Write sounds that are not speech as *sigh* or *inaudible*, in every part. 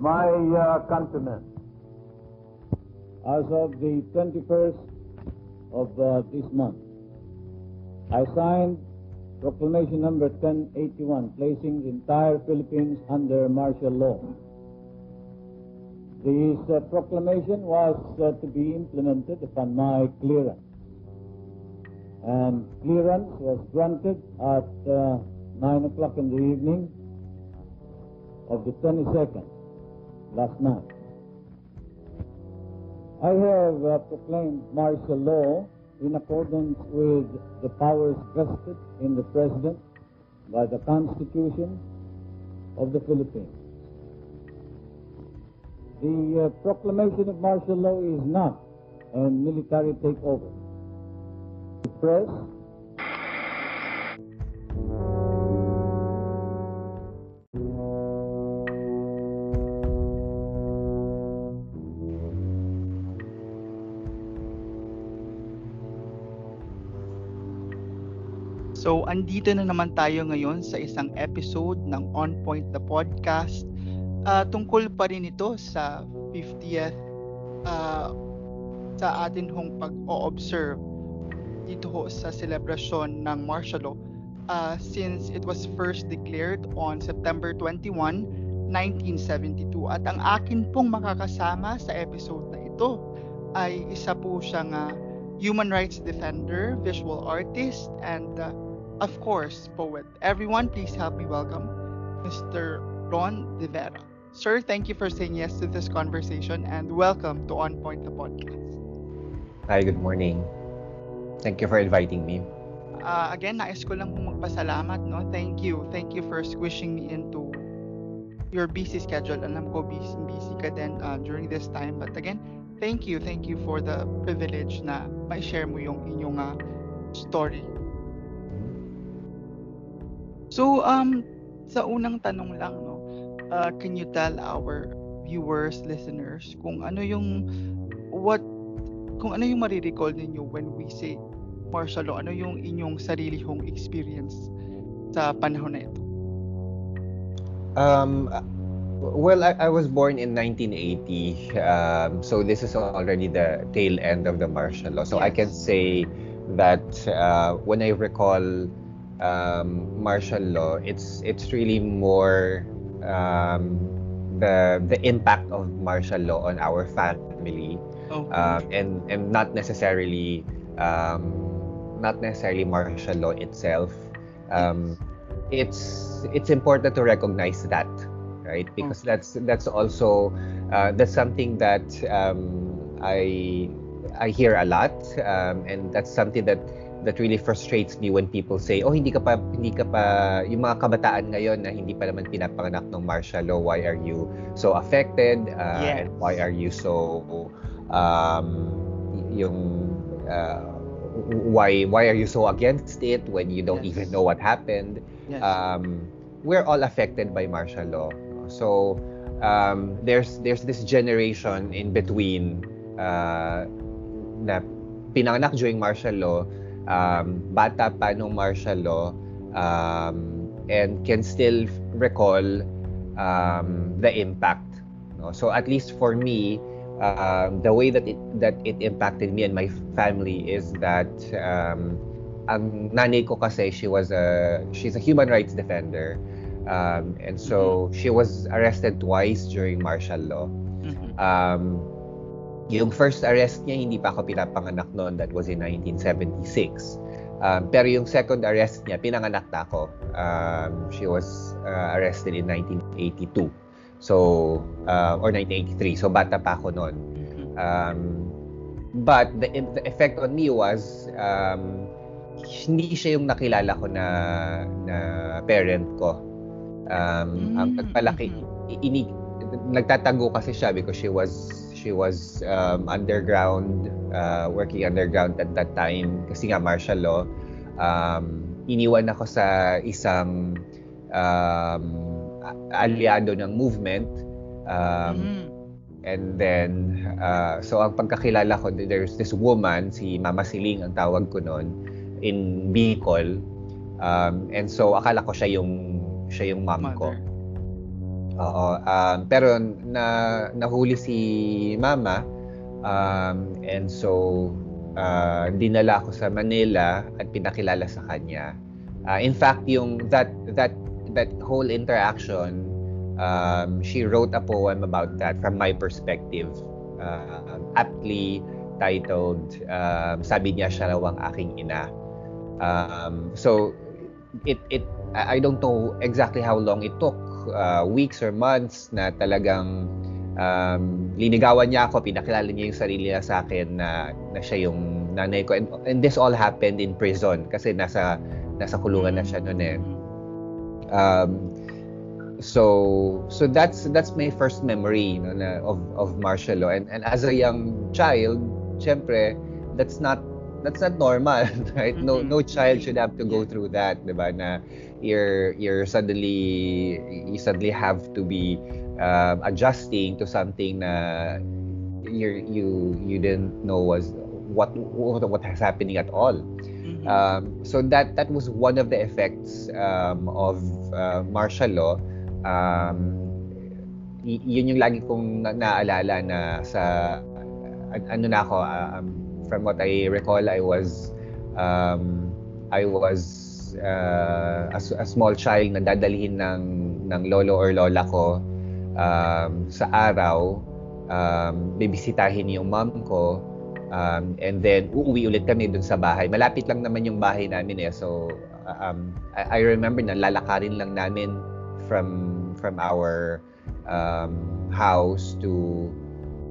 my uh, countrymen, as of the 21st of uh, this month, I signed Proclamation number 1081, placing the entire Philippines under martial law. This uh, proclamation was uh, to be implemented upon my clearance. And clearance was granted at uh, 9 o'clock in the evening of the 22nd, last night. I have uh, proclaimed martial law in accordance with the powers vested in the President by the Constitution of the Philippines. The uh, proclamation of martial law is not a military takeover. The press So, andito na naman tayo ngayon sa isang episode ng On Point the Podcast. Uh, tungkol pa rin ito sa 50th uh, sa atin hong pag-o-observe dito ho sa celebration ng martial law uh, since it was first declared on September 21, 1972. At ang akin pong makakasama sa episode na ito ay isa po siyang uh, human rights defender, visual artist, and uh, of course, poet. Everyone, please help me welcome Mr. Ron De Vera. Sir, thank you for saying yes to this conversation and welcome to On Point the podcast. Hi, good morning. Thank you for inviting me. Uh, again, nais ko lang magpasalamat, no? Thank you. Thank you for squishing me into your busy schedule. Alam ko busy, busy ka din uh, during this time. But again, thank you. Thank you for the privilege na may share mo yung inyong uh, story So, um, sa unang tanong lang, no, uh, can you tell our viewers, listeners, kung ano yung, what, kung ano yung marirecall ninyo when we say martial law, ano yung inyong sarili hong experience sa panahon na ito? Um, well, I, I was born in 1980, um, so this is already the tail end of the martial law. So yes. I can say that uh, when I recall um, martial law, it's it's really more um, the the impact of martial law on our family, okay. um, and and not necessarily um, not necessarily martial law itself. Um, it's it's important to recognize that, right? Because okay. that's that's also uh, that's something that um, I I hear a lot, um, and that's something that that really frustrates me when people say, "Oh, hindi ka pa hindi ka pa yung mga kabataan ngayon na hindi pa naman pinapanganak ng martial law, why are you so affected? Uh, yes. and why are you so um yung uh, why why are you so against it when you don't yes. even know what happened?" Yes. Um we're all affected by martial law. So um there's there's this generation in between uh na pinanganak during martial law um, bata pa nung martial law um, and can still recall um, the impact. No? So at least for me, um, the way that it that it impacted me and my family is that um, ang nanay ko kasi she was a she's a human rights defender um, and so mm-hmm. she was arrested twice during martial law. Mm-hmm. Um, yung first arrest niya, hindi pa ako pinapanganak noon. That was in 1976. Um, pero yung second arrest niya, pinanganak na ako. Um, she was uh, arrested in 1982. So, uh, or 1983. So, bata pa ako noon. Um, but the, the effect on me was, um, hindi siya yung nakilala ko na, na parent ko. Um, mm-hmm. Ang pagpalaki, ini, nagtatago kasi siya because she was she was um, underground, uh, working underground at that time kasi nga martial law. Um, iniwan ako sa isang um, aliado ng movement. Um, mm-hmm. And then, uh, so ang pagkakilala ko, there's this woman, si Mama Siling ang tawag ko noon, in Bicol. Um, and so akala ko siya yung siya yung mom Mother. ko. Oo. Um, pero na nahuli si mama um, and so uh, dinala ako sa Manila at pinakilala sa kanya. Uh, in fact, yung that that that whole interaction, um, she wrote a poem about that from my perspective, uh, aptly titled uh, "Sabi niya siya raw ang aking ina." Um, so it it I don't know exactly how long it took, uh, weeks or months na talagang um, linigawan niya ako, pinakilala niya yung sarili niya sa akin na, na siya yung nanay ko. And, and this all happened in prison kasi nasa nasa kulungan na siya noon eh. Um, so so that's that's my first memory no, na, of of martial law. And and as a young child syempre that's not that's not normal *laughs* right? No no child should have to go through that diba na you're you're suddenly you suddenly have to be um, adjusting to something na you you you didn't know was what what, what has happening at all. Um, so that that was one of the effects um, of uh, martial law. Um, y- yun yung lagi kong na- naalala na sa uh, ano na ako um, from what I recall I was um, I was uh, a, a small child na dadalhin ng ng lolo or lola ko um, sa araw um, bibisitahin yung mom ko um, and then uuwi ulit kami dun sa bahay. Malapit lang naman yung bahay namin eh. So um, I, I remember na lalakarin lang namin from from our um, house to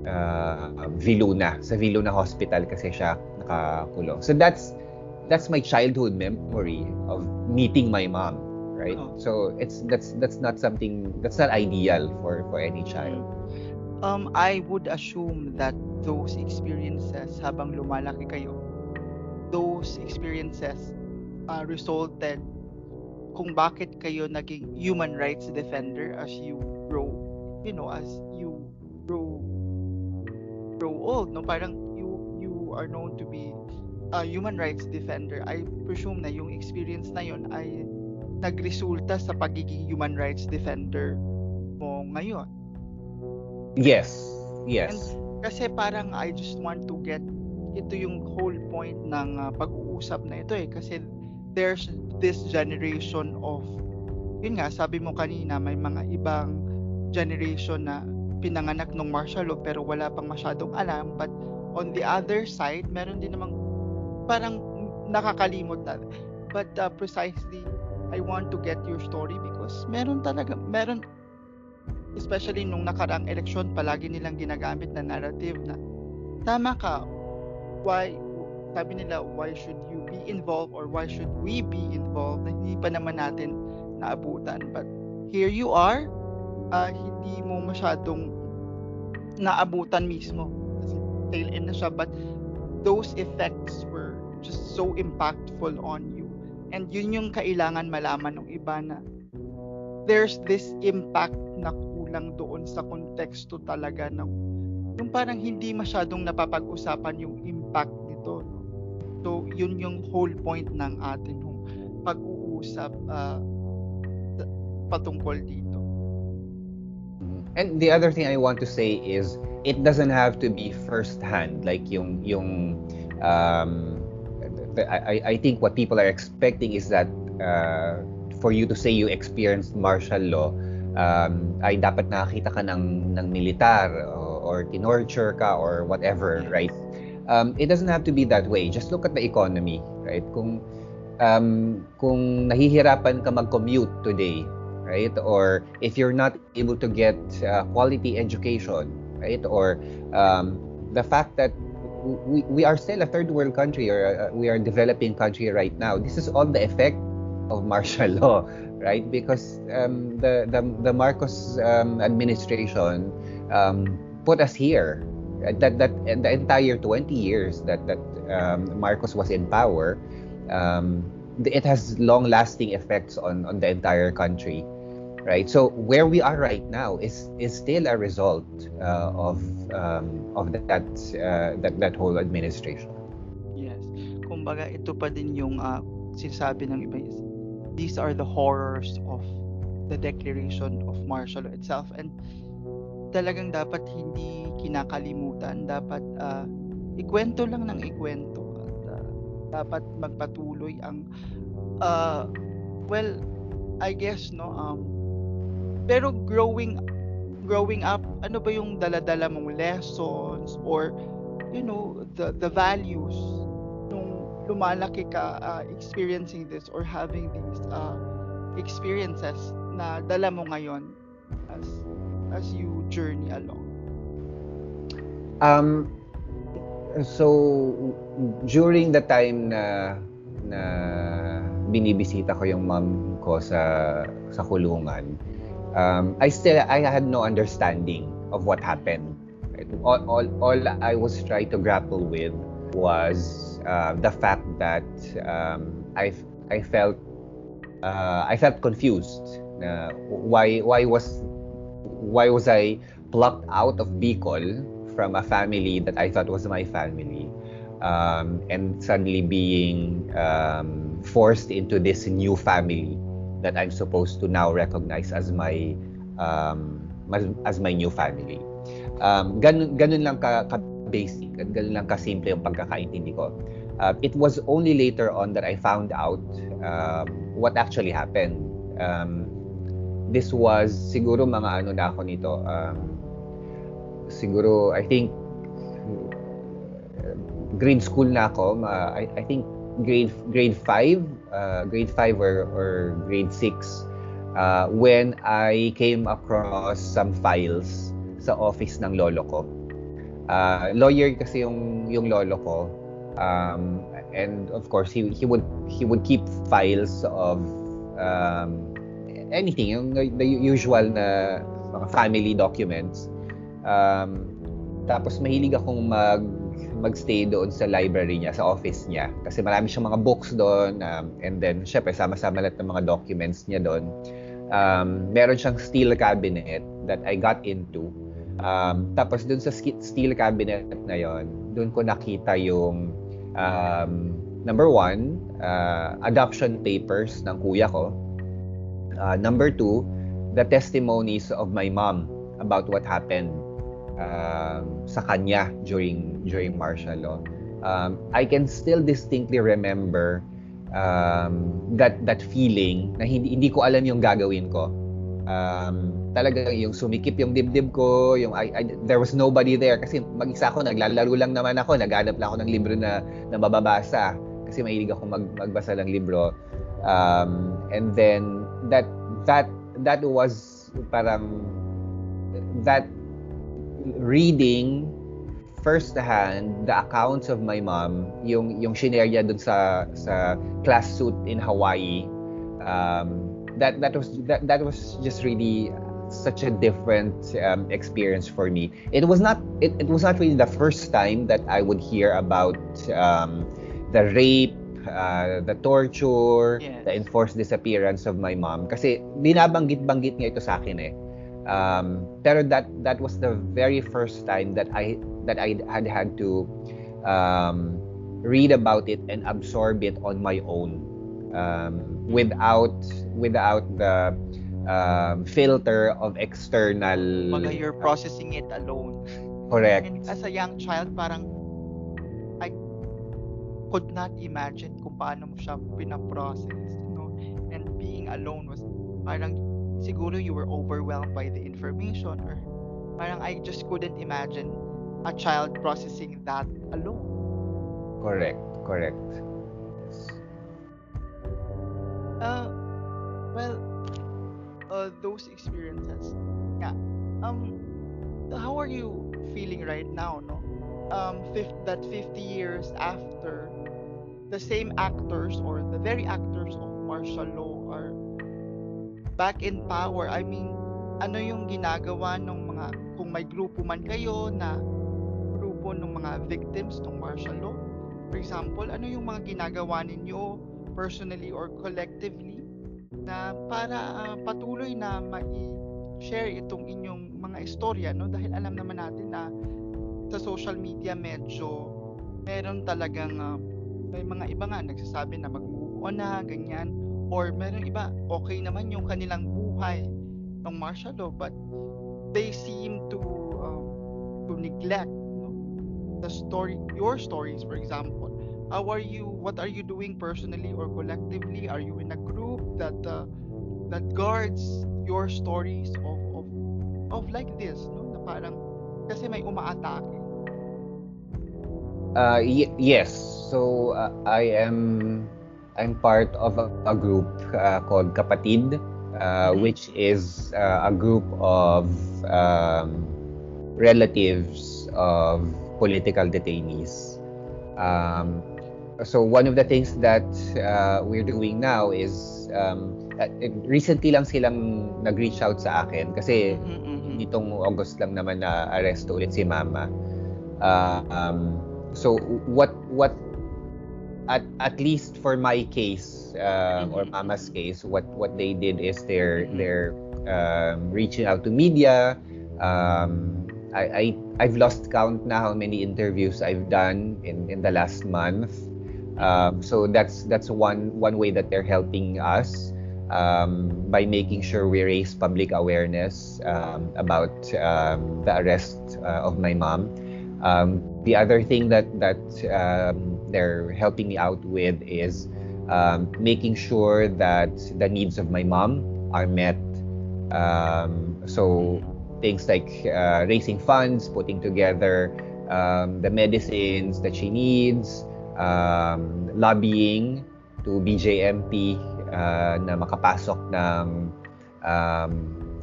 uh, Viluna. Sa Viluna Hospital kasi siya nakakulong. So that's that's my childhood memory of meeting my mom, right? Oh. So it's that's that's not something that's not ideal for for any child. Um, I would assume that those experiences habang lumalaki kayo, those experiences uh, resulted kung bakit kayo naging human rights defender as you grow, you know, as you grow grow old, no? Parang you you are known to be a human rights defender. I presume na yung experience na yun ay nagresulta sa pagiging human rights defender mo ngayon. Yes. Yes. And kasi parang I just want to get ito yung whole point ng uh, pag-uusap na ito eh kasi there's this generation of yun nga sabi mo kanina may mga ibang generation na pinanganak ng martial law pero wala pang masyadong alam but on the other side meron din namang parang nakakalimot na. But uh, precisely I want to get your story because meron talaga meron especially nung nakarang eleksyon palagi nilang ginagamit na narrative na tama ka. Why sabi nila why should you be involved or why should we be involved? Na hindi pa naman natin naabutan. But here you are. Uh, hindi mo masyadong naabutan mismo. Kasi tail end na siya. But those effects were just so impactful on you and yun yung kailangan malaman ng iba na there's this impact na kulang doon sa konteksto talaga ng yung parang hindi masyadong napapag-usapan yung impact nito. So, yun yung whole point ng atin yung pag-uusap uh, patungkol dito. And the other thing I want to say is it doesn't have to be first-hand like yung yung um, I, I think what people are expecting is that uh, for you to say you experienced martial law um, ay dapat nakakita ka ng ng militar or, or tinorture ka or whatever right? Um, it doesn't have to be that way. Just look at the economy right? Kung um, kung nahihirapan ka mag-commute today right? Or if you're not able to get uh, quality education right? Or um, the fact that we, we are still a third world country or uh, we are a developing country right now. This is all the effect of martial *laughs* law right? Because um, the, the the Marcos um, administration um, put us here. That that the entire 20 years that that um, Marcos was in power um, it has long lasting effects on on the entire country right? So where we are right now is is still a result uh, of um, of that uh, that that whole administration. Yes. Kumbaga, ito pa din yung uh, sinasabi ng iba is, these are the horrors of the declaration of martial law itself. And talagang dapat hindi kinakalimutan. Dapat uh, ikwento lang ng ikwento. At uh, dapat magpatuloy ang uh, well I guess no um pero growing growing up ano ba yung daladala mong lessons or you know the the values nung lumalaki ka uh, experiencing this or having these uh, experiences na dala mo ngayon as as you journey along? Um so during the time na na binibisita ko yung mom ko sa sa kulungan um, I still I had no understanding of what happened. All, all, all I was trying to grapple with was uh, the fact that um, I I felt uh, I felt confused. Uh, why why was why was I plucked out of Bicol from a family that I thought was my family? Um, and suddenly being um, forced into this new family that I'm supposed to now recognize as my um, as my new family. Um, ganun, ganun lang ka, ka basic at ganun lang ka simple yung pagkakaintindi ko. Uh, it was only later on that I found out um, what actually happened. Um, this was siguro mga ano na ako nito. Um, siguro I think grade school na ako. Uh, I, I think grade grade 5, uh, grade 5 or, or grade 6 uh, when I came across some files sa office ng lolo ko. Uh, lawyer kasi yung yung lolo ko. Um, and of course he he would he would keep files of um, anything yung the usual na mga family documents. Um, tapos mahilig akong mag magstay doon sa library niya, sa office niya. Kasi marami siyang mga books doon. Um, and then, syempre, sama-sama lahat ng mga documents niya doon. Um, meron siyang steel cabinet that I got into. Um, tapos doon sa steel cabinet na yon, doon ko nakita yung um, number one, uh, adoption papers ng kuya ko. Uh, number two, the testimonies of my mom about what happened um, sa kanya during during martial law. Um, I can still distinctly remember um, that that feeling na hindi hindi ko alam yung gagawin ko. Um, talaga yung sumikip yung dibdib ko, yung I, I, there was nobody there kasi mag-isa ako, naglalaro lang naman ako, naghanap lang ako ng libro na, na mababasa kasi mahilig ako mag, magbasa ng libro. Um, and then that that that was parang that reading first hand the accounts of my mom yung yung shinare dun sa sa class suit in Hawaii. Um, that that was that, that was just really such a different um, experience for me. It was not it, it was not really the first time that I would hear about um, the rape uh, the torture yes. the enforced disappearance of my mom. Kasi binabanggit-banggit niya ito sa akin eh Um, pero that that was the very first time that I that I had had to um, read about it and absorb it on my own um, without without the um, filter of external. You're processing it alone. Correct. And as a young child, parang I could not imagine kung paano mo siya pinaprocess. You know? And being alone was parang siguro you were overwhelmed by the information or parang I just couldn't imagine a child processing that alone. Correct, correct. Uh, well, uh, those experiences. Yeah. Um, how are you feeling right now? No. Um, fif- that 50 years after, the same actors or the very actors of martial law are back in power. I mean, ano yung ginagawa ng mga, kung may grupo man kayo na grupo ng mga victims ng martial law, for example, ano yung mga ginagawa ninyo personally or collectively na para uh, patuloy na mai-share itong inyong mga istorya, no? Dahil alam naman natin na sa social media medyo meron talagang uh, may mga iba nga nagsasabi na mag-move on na, ganyan or meron iba, okay naman yung kanilang buhay ng martial law but they seem to um, to neglect no, the story your stories for example. How are you what are you doing personally or collectively? Are you in a group that uh, that guards your stories of of of like this no na parang kasi may umaatake? Uh y- yes. So uh, i am i'm part of a, a group uh, called kapatid uh, Mhm. which is uh, a group of um, relatives of political detainees um, so one of the things that uh, we're doing now is um, uh, recently lang silang nag-reach out sa akin kasi Mhm, mhm. nitong August lang naman na aresto ulit si Mama. Uh, um, so what what at at least for my case uh, or Mhm. Mama's case, what what they did is they're Mhm. they're um, reaching out to media. Um, I, I I've lost count now how many interviews I've done in in the last month. Um, so that's that's one one way that they're helping us um, by making sure we raise public awareness um, about um, the arrest uh, of my mom. Um, the other thing that that um, they're helping me out with is um, making sure that the needs of my mom are met. Um, so things like uh, raising funds, putting together um, the medicines that she needs, um, lobbying to BJMP uh, na makapasok ng um,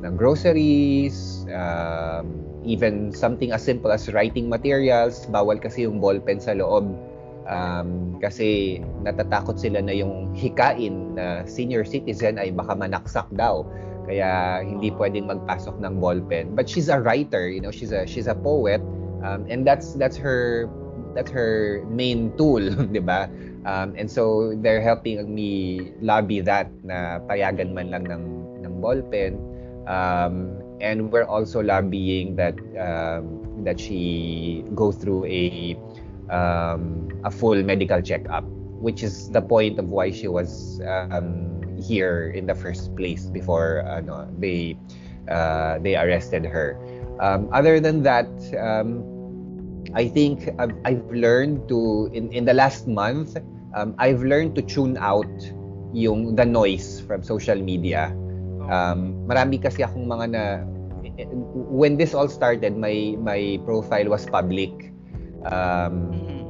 ng groceries, um, even something as simple as writing materials, bawal kasi yung ballpen sa loob. Um, kasi natatakot sila na yung hikain na senior citizen ay baka manaksak daw. Kaya hindi pwedeng magpasok ng ballpen. But she's a writer, you know, she's a she's a poet. Um, and that's that's her that's her main tool, *laughs* 'di ba? Um, and so they're helping me lobby that na payagan man lang ng ng ballpen. Um, and we're also lobbying that um, that she go through a um, a full medical checkup, which is the point of why she was um, here in the first place before ano, they uh, they arrested her. Um, other than that, um, I think I've, I've learned to in in the last month um, I've learned to tune out yung the noise from social media. Um, marami kasi akong mga na when this all started my my profile was public. Um, Mhm.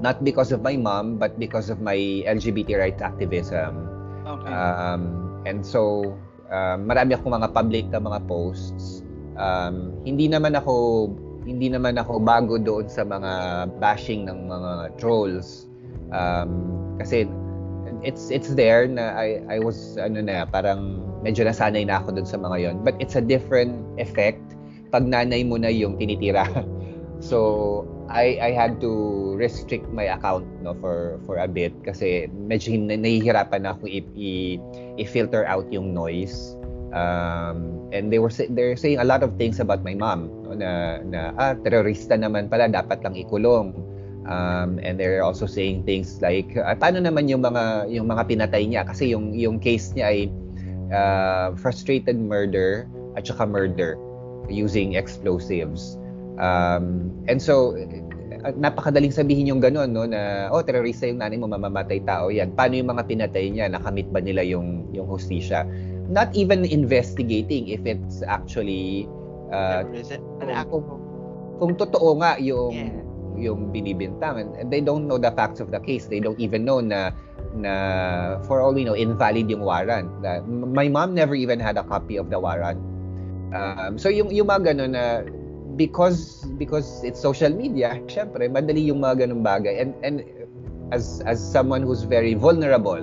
not because of my mom but because of my LGBT rights activism. Okay. Um, and so, um, marami akong mga public na mga posts. Um, hindi naman ako hindi naman ako bago doon sa mga bashing ng mga trolls. Um, kasi it's it's there na I I was ano na parang medyo nasanay na ako doon sa mga yon. But it's a different effect pag nanay mo na yung tinitira. *laughs* So I I had to restrict my account no for for a bit kasi medyo nahihirapan na ako i, i, i-filter out yung noise. Um, and they were they're saying a lot of things about my mom no, na na ah terorista naman pala dapat lang ikulong. Um, and they're also saying things like ah, paano naman yung mga yung mga pinatay niya kasi yung yung case niya ay uh, frustrated murder at saka murder using explosives. Um, and so, uh, napakadaling sabihin yung gano'n, no, na, oh, terorista yung nanay mo, mamamatay tao yan. Paano yung mga pinatay niya? Nakamit ba nila yung, yung hustisya? Not even investigating if it's actually, uh, kung- kung, kung totoo nga yung, Yeah. yung binibintangan. And they don't know the facts of the case. They don't even know na, na for all we know, invalid yung warrant. My mom never even had a copy of the warrant. Um, so yung yung mga ganun na because because it's social media, syempre madali yung mga ganung bagay and and as as someone who's very vulnerable,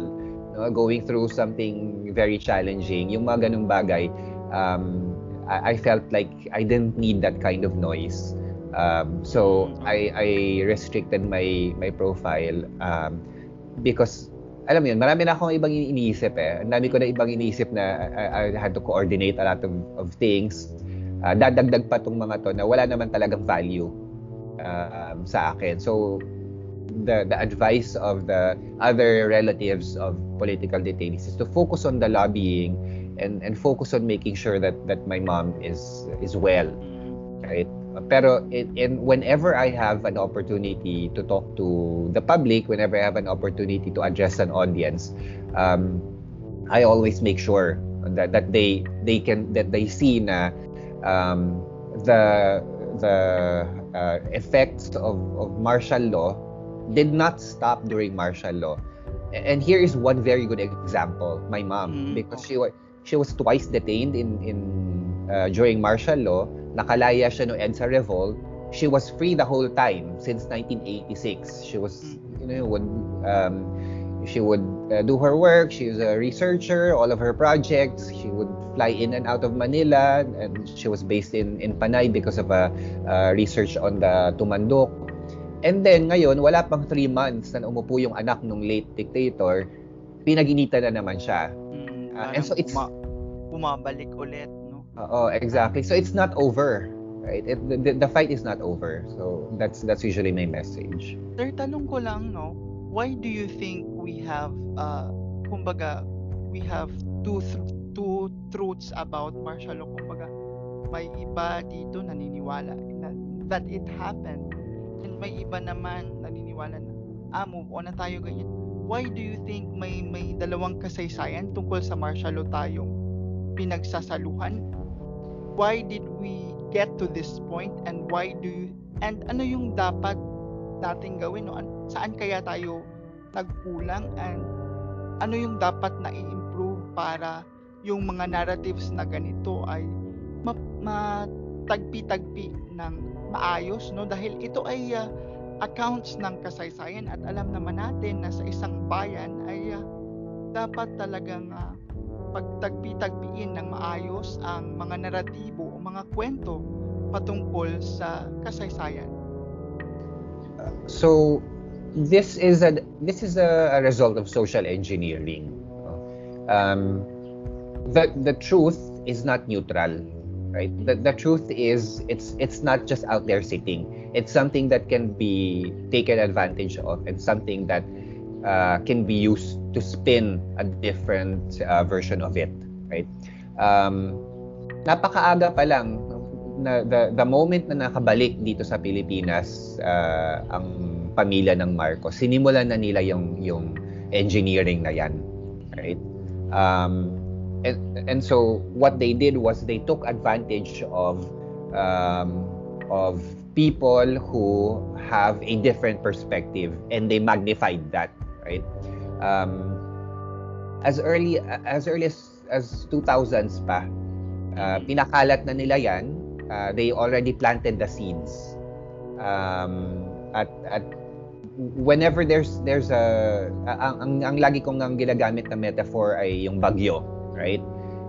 no, going through something very challenging, yung mga ganung bagay, um, I, I felt like I didn't need that kind of noise. Um, so I I restricted my my profile um, because alam mo yun, marami na akong ibang iniisip eh. Ang dami ko na ibang iniisip na I, I had to coordinate a lot of, of things. Uh, dadagdag pa tong mga to na wala naman talagang value um, sa akin. So, the the advice of the other relatives of political detainees is to focus on the lobbying and and focus on making sure that that my mom is is well right pero in, in whenever I have an opportunity to talk to the public whenever I have an opportunity to address an audience um, I always make sure that that they they can that they see na um, the the uh, effects of, of martial law did not stop during martial law. And here is one very good example, my mom, mm-hmm. because she was she was twice detained in in uh, during martial law. Nakalaya siya no EDSA revolt. She was free the whole time since 1986. She was mm-hmm. you know would um, she would uh, do her work. She was a researcher. All of her projects. She would fly in and out of Manila, and she was based in in Panay because of a uh, research on the Tumandok And then ngayon, wala pang 3 months na umupo yung anak ng late dictator, pinaginitan na naman siya. Mm, uh, and so it's uma- bumabalik ulit, no? Oo, exactly. So it's not over, right? It, the, the fight is not over. So that's that's usually my message. Sir, tanong ko lang, no? Why do you think we have uh kumbaga we have two th- two truths about martial law kumbaga may iba dito naniniwala na, that it happened And may iba naman naniniwala na, ah, move on na tayo ganyan. Why do you think may may dalawang kasaysayan tungkol sa martial law tayong pinagsasaluhan? Why did we get to this point and why do you, and ano yung dapat nating gawin no? Saan kaya tayo nagkulang and ano yung dapat na i-improve para yung mga narratives na ganito ay matagpi-tagpi ng maayos no dahil ito ay uh, accounts ng kasaysayan at alam naman natin na sa isang bayan ay uh, dapat talagang uh, pagtagpi-tagpiin ng maayos ang mga naratibo o mga kwento patungkol sa kasaysayan. So this is a this is a, a result of social engineering. Um, the the truth is not neutral right? The, the truth is it's it's not just out there sitting. It's something that can be taken advantage of and something that uh, can be used to spin a different uh, version of it right? Um, napakaaga pa lang na the, the moment na nakabalik dito sa Pilipinas uh, ang pamilya ng Marcos sinimulan na nila yung yung engineering na yan right? Um, and, and so what they did was they took advantage of um, of people who have a different perspective and they magnified that right? Um, as early as early as, as 2000s pa uh, pinakalat na nila yan. Uh, they already planted the seeds. Um, at at whenever there's there's a ang, ang, ang lagi kong ang ginagamit na metaphor ay yung bagyo right?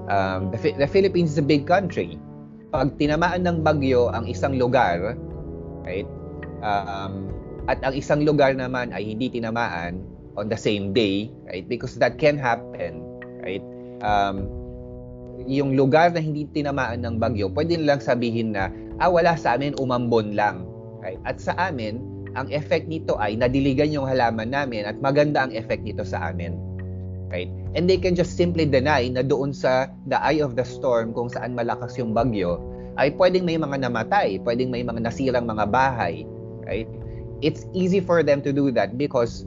Um, the, the Philippines is a big country. Pag tinamaan ng bagyo ang isang lugar, right? Um, at ang isang lugar naman ay hindi tinamaan on the same day, right? Because that can happen, right? Um, yung lugar na hindi tinamaan ng bagyo, pwede nilang sabihin na, ah, wala sa amin, umambon lang. Right? At sa amin, ang effect nito ay nadiligan yung halaman namin at maganda ang effect nito sa amin right? And they can just simply deny na doon sa the eye of the storm kung saan malakas yung bagyo ay pwedeng may mga namatay, pwedeng may mga nasirang mga bahay, right? It's easy for them to do that because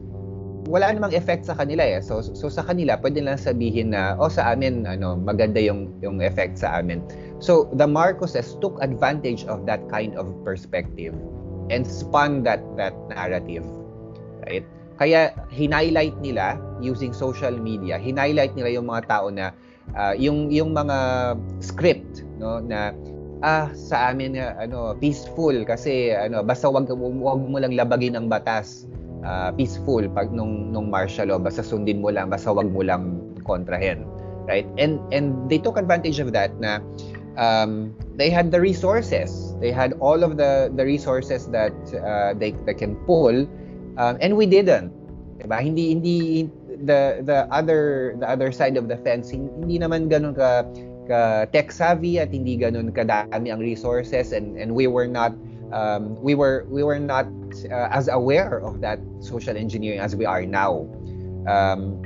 wala namang effect sa kanila eh. So so sa kanila pwede lang sabihin na oh sa amin ano maganda yung yung effect sa amin. So the Marcoses took advantage of that kind of perspective and spun that that narrative. Right? Kaya hinighlight nila using social media, hinighlight nila yung mga tao na uh, yung yung mga script no na ah sa amin uh, ano peaceful kasi ano basta wag wag mo lang labagin ang batas. Uh, peaceful pag nung nung martial law basta sundin mo lang basta wag mo lang kontrahen right and and they took advantage of that na um, they had the resources they had all of the the resources that uh, they, they can pull Um, and we didn't. Diba? Hindi hindi the the other the other side of the fence hindi naman ganun ka ka tech savvy at hindi ganun kadami ang resources and and we were not um, we were we were not uh, as aware of that social engineering as we are now. Um,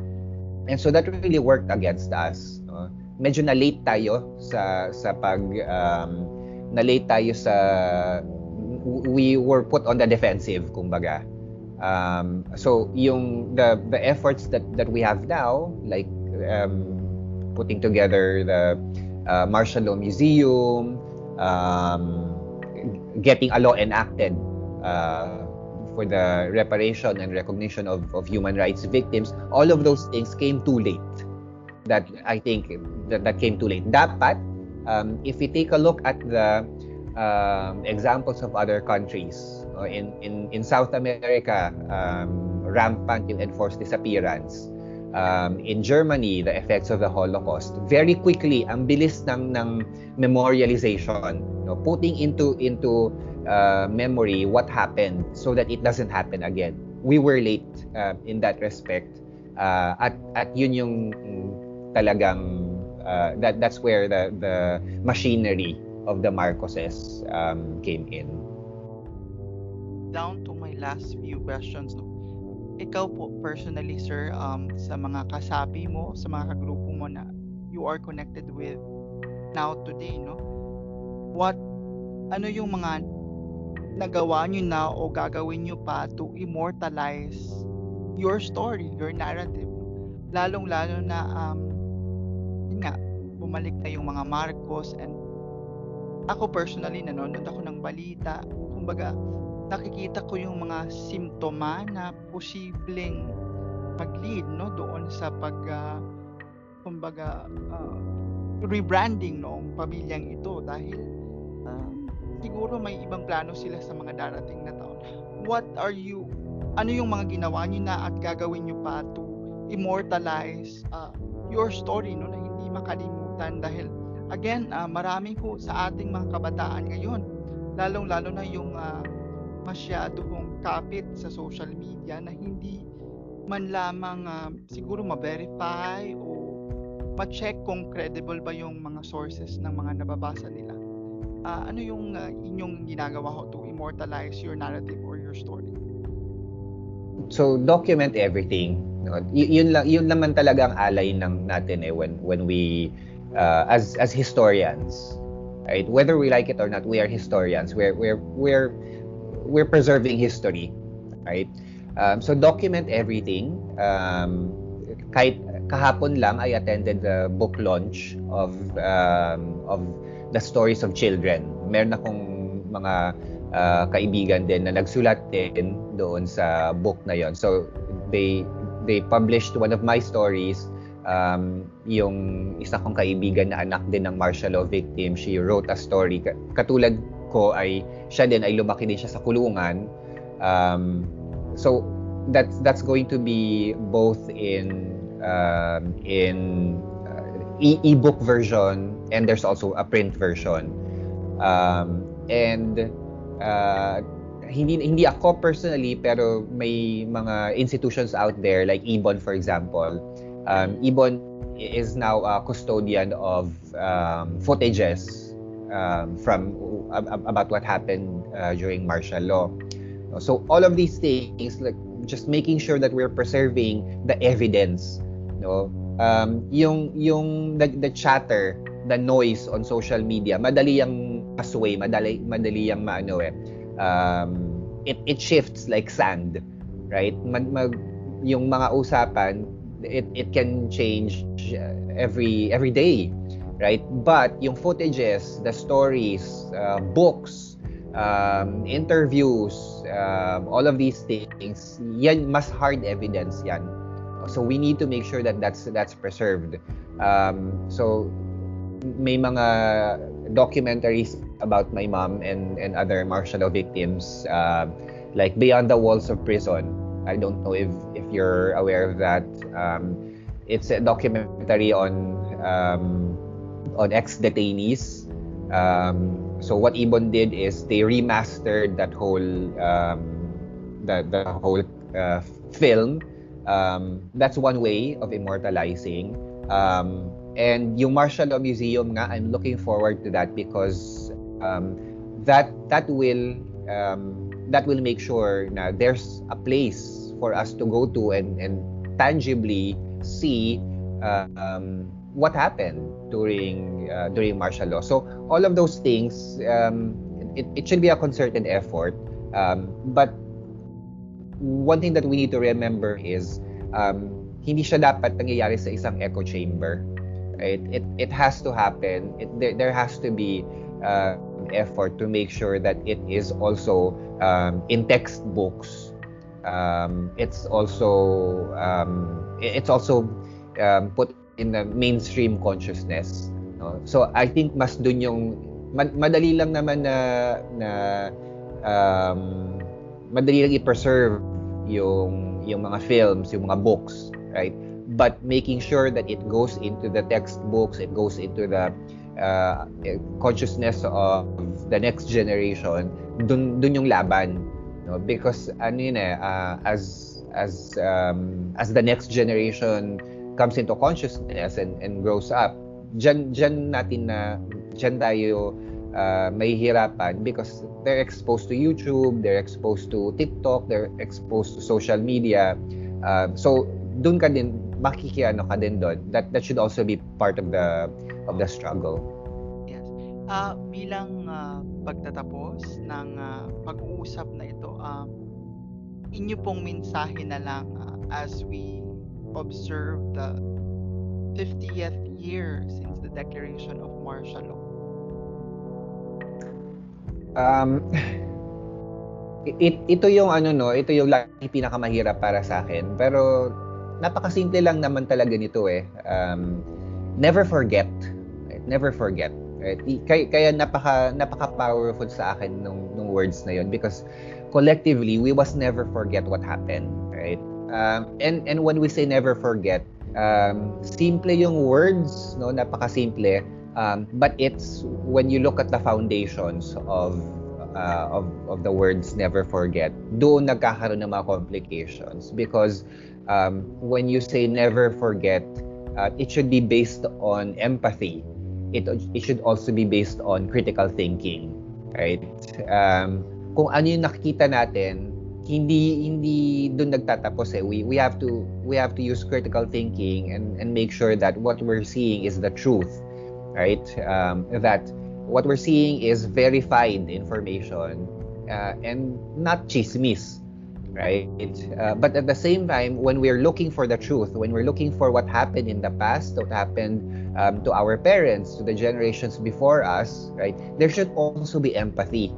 and so that really worked against us. No? Medyo na late tayo sa sa pag um, na late tayo sa we were put on the defensive kumbaga. Um, so yung the the efforts that that we have now like um, putting together the uh, Martial Law Museum, um, getting a law enacted uh, for the reparation and recognition of, of human rights victims, all of those things came too late. That I think that, that came too late. Dapat, um, if we take a look at the um, examples of other countries, uh, in, in, in South America, um, rampant yung enforced disappearance. Um, in Germany, the effects of the Holocaust. Very quickly, ang bilis ng, ng memorialization, no, putting into into uh, memory what happened so that it doesn't happen again. We were late uh, in that respect. Uh, at at yun yung talagang uh, that that's where the the machinery of the Marcoses um, came in. Down to my last few questions. No? Ikaw po personally sir um, sa mga kasabi mo, sa mga kagrupo mo na you are connected with now today, no? What ano yung mga nagawa nyo na o gagawin nyo pa to immortalize your story, your narrative. Lalong-lalo na, um, nga, bumalik na yung mga Marcos and ako personally, nanonood ako ng balita. Kumbaga, nakikita ko yung mga simptoma na posibleng mag-lead no, doon sa pag, uh, kumbaga, uh, rebranding noong pamilyang ito dahil siguro may ibang plano sila sa mga darating na taon. What are you, ano yung mga ginawa niyo na at gagawin niyo pa to immortalize uh, your story no, na hindi makalimutan dahil again, uh, marami po sa ating mga kabataan ngayon, lalong-lalo na yung uh, masyado kong kapit sa social media na hindi man lamang uh, siguro ma-verify o ma-check kung credible ba yung mga sources ng mga nababasa nila uh, ano yung uh, inyong ginagawa ho to immortalize your narrative or your story? So document everything. No? Y- yun lang yun naman talaga ang alay ng natin eh when when we uh, as as historians. Right? Whether we like it or not, we are historians. We're we're we're we're preserving history, right? Um, so document everything. Um, kahit kahapon lang I attended the book launch of um, of the stories of children. Meron akong mga uh, kaibigan din na nagsulat din doon sa book na yon. So they they published one of my stories um, yung isa kong kaibigan na anak din ng martial law victim, she wrote a story. Katulad ko ay siya din ay lumaki din siya sa kulungan. Um, so that's that's going to be both in um, in e- book version and there's also a print version. Um, and uh, hindi hindi ako personally pero may mga institutions out there like Ibon for example. Um, Ibon is now a custodian of um, footages um, from uh, about what happened uh, during martial law. So all of these things like just making sure that we're preserving the evidence, know, um, yung yung the, the chatter, the noise on social media, madali yang asway, madali madali yang maano eh. Um, it it shifts like sand, right? Mag, mag yung mga usapan, it it can change every every day, right? But yung footages, the stories, uh, books, um, interviews, um, all of these things, yan mas hard evidence yan. So we need to make sure that that's that's preserved. Um, so may mga documentaries about my mom and and other martial law victims uh, like beyond the walls of prison. I don't know if if you're aware of that. Um, it's a documentary on um, on ex detainees um, so what Ibon did is they remastered that whole um, the the whole uh, film Um, that's one way of immortalizing. Um, and yung Martial Law Museum nga, I'm looking forward to that because um, that that will um, that will make sure na there's a place for us to go to and, and tangibly see uh, um, what happened during uh, during martial law. So all of those things, um, it, it should be a concerted effort. Um, but one thing that we need to remember is um, hindi siya dapat nangyayari sa isang echo chamber. Right? It it has to happen. It, there, there has to be uh, effort to make sure that it is also um, in textbooks. Um, it's also um, it's also um, put in the mainstream consciousness. No? So I think mas dun yung madali lang naman na na um, madali lang i-preserve yung yung mga films, yung mga books, right? But making sure that it goes into the textbooks, it goes into the uh, consciousness of the next generation, dun, dun yung laban. No? Because ano yun eh, uh, as, as, um, as the next generation comes into consciousness and, and grows up, dyan, dyan natin na, dyan tayo uh, may hirapan because they're exposed to YouTube, they're exposed to TikTok, they're exposed to social media. Uh, so, dun ka din, makikiano ka din doon. That, that should also be part of the of the struggle. Yes. Uh, bilang uh, pagtatapos ng uh, pag-uusap na ito, um, inyo pong mensahe na lang uh, as we observe the 50th year since the declaration of martial law. Um, it, ito yung ano no, ito yung lagi pinakamahirap para sa akin. Pero napakasimple lang naman talaga nito eh. Um, never forget. Right? Never forget. Right? Kaya, kaya napaka napaka powerful sa akin nung nung words na yon because collectively we must never forget what happened, right? Um, and and when we say never forget, um, simple yung words, no, napaka simple. Um, but it's when you look at the foundations of uh, of of the words never forget, doon nagkakaroon ng mga complications because um, when you say never forget, uh, it should be based on empathy. It, it should also be based on critical thinking, right? Um, kung ano yung nakikita natin, hindi hindi doon nagtatapos eh. We we have to we have to use critical thinking and and make sure that what we're seeing is the truth, right? Um, that what we're seeing is verified information uh, and not chismis right? Uh, but at the same time, when we're looking for the truth, when we're looking for what happened in the past, what happened um, to our parents, to the generations before us, right? There should also be empathy,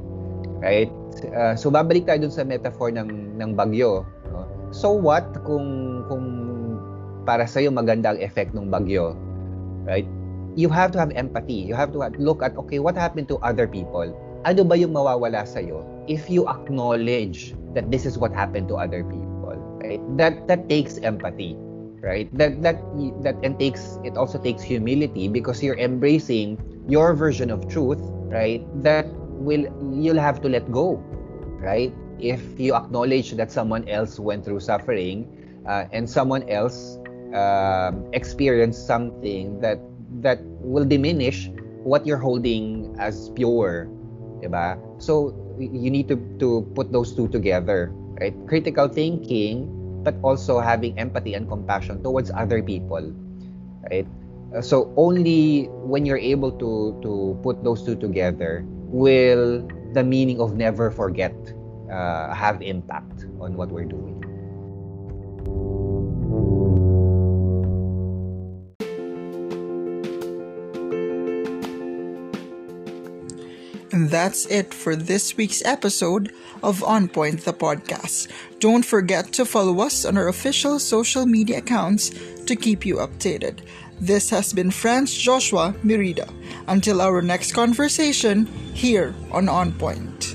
right? Uh, so babalik tayo dun sa metaphor ng ng bagyo. No? So what kung kung para sa iyo maganda ang effect ng bagyo, right? You have to have empathy. You have to look at okay, what happened to other people? Ano ba yung mawawala sa iyo if you acknowledge that this is what happened to other people right that that takes empathy right that that that and takes it also takes humility because you're embracing your version of truth right that will you'll have to let go right if you acknowledge that someone else went through suffering uh, and someone else um, experienced something that that will diminish what you're holding as pure diba so you need to to put those two together, right? Critical thinking, but also having empathy and compassion towards other people, right? Uh, so only when you're able to to put those two together will the meaning of never forget uh, have impact on what we're doing. And that's it for this week's episode of On Point the podcast. Don't forget to follow us on our official social media accounts to keep you updated. This has been Franz Joshua Mirida. Until our next conversation here on On Point.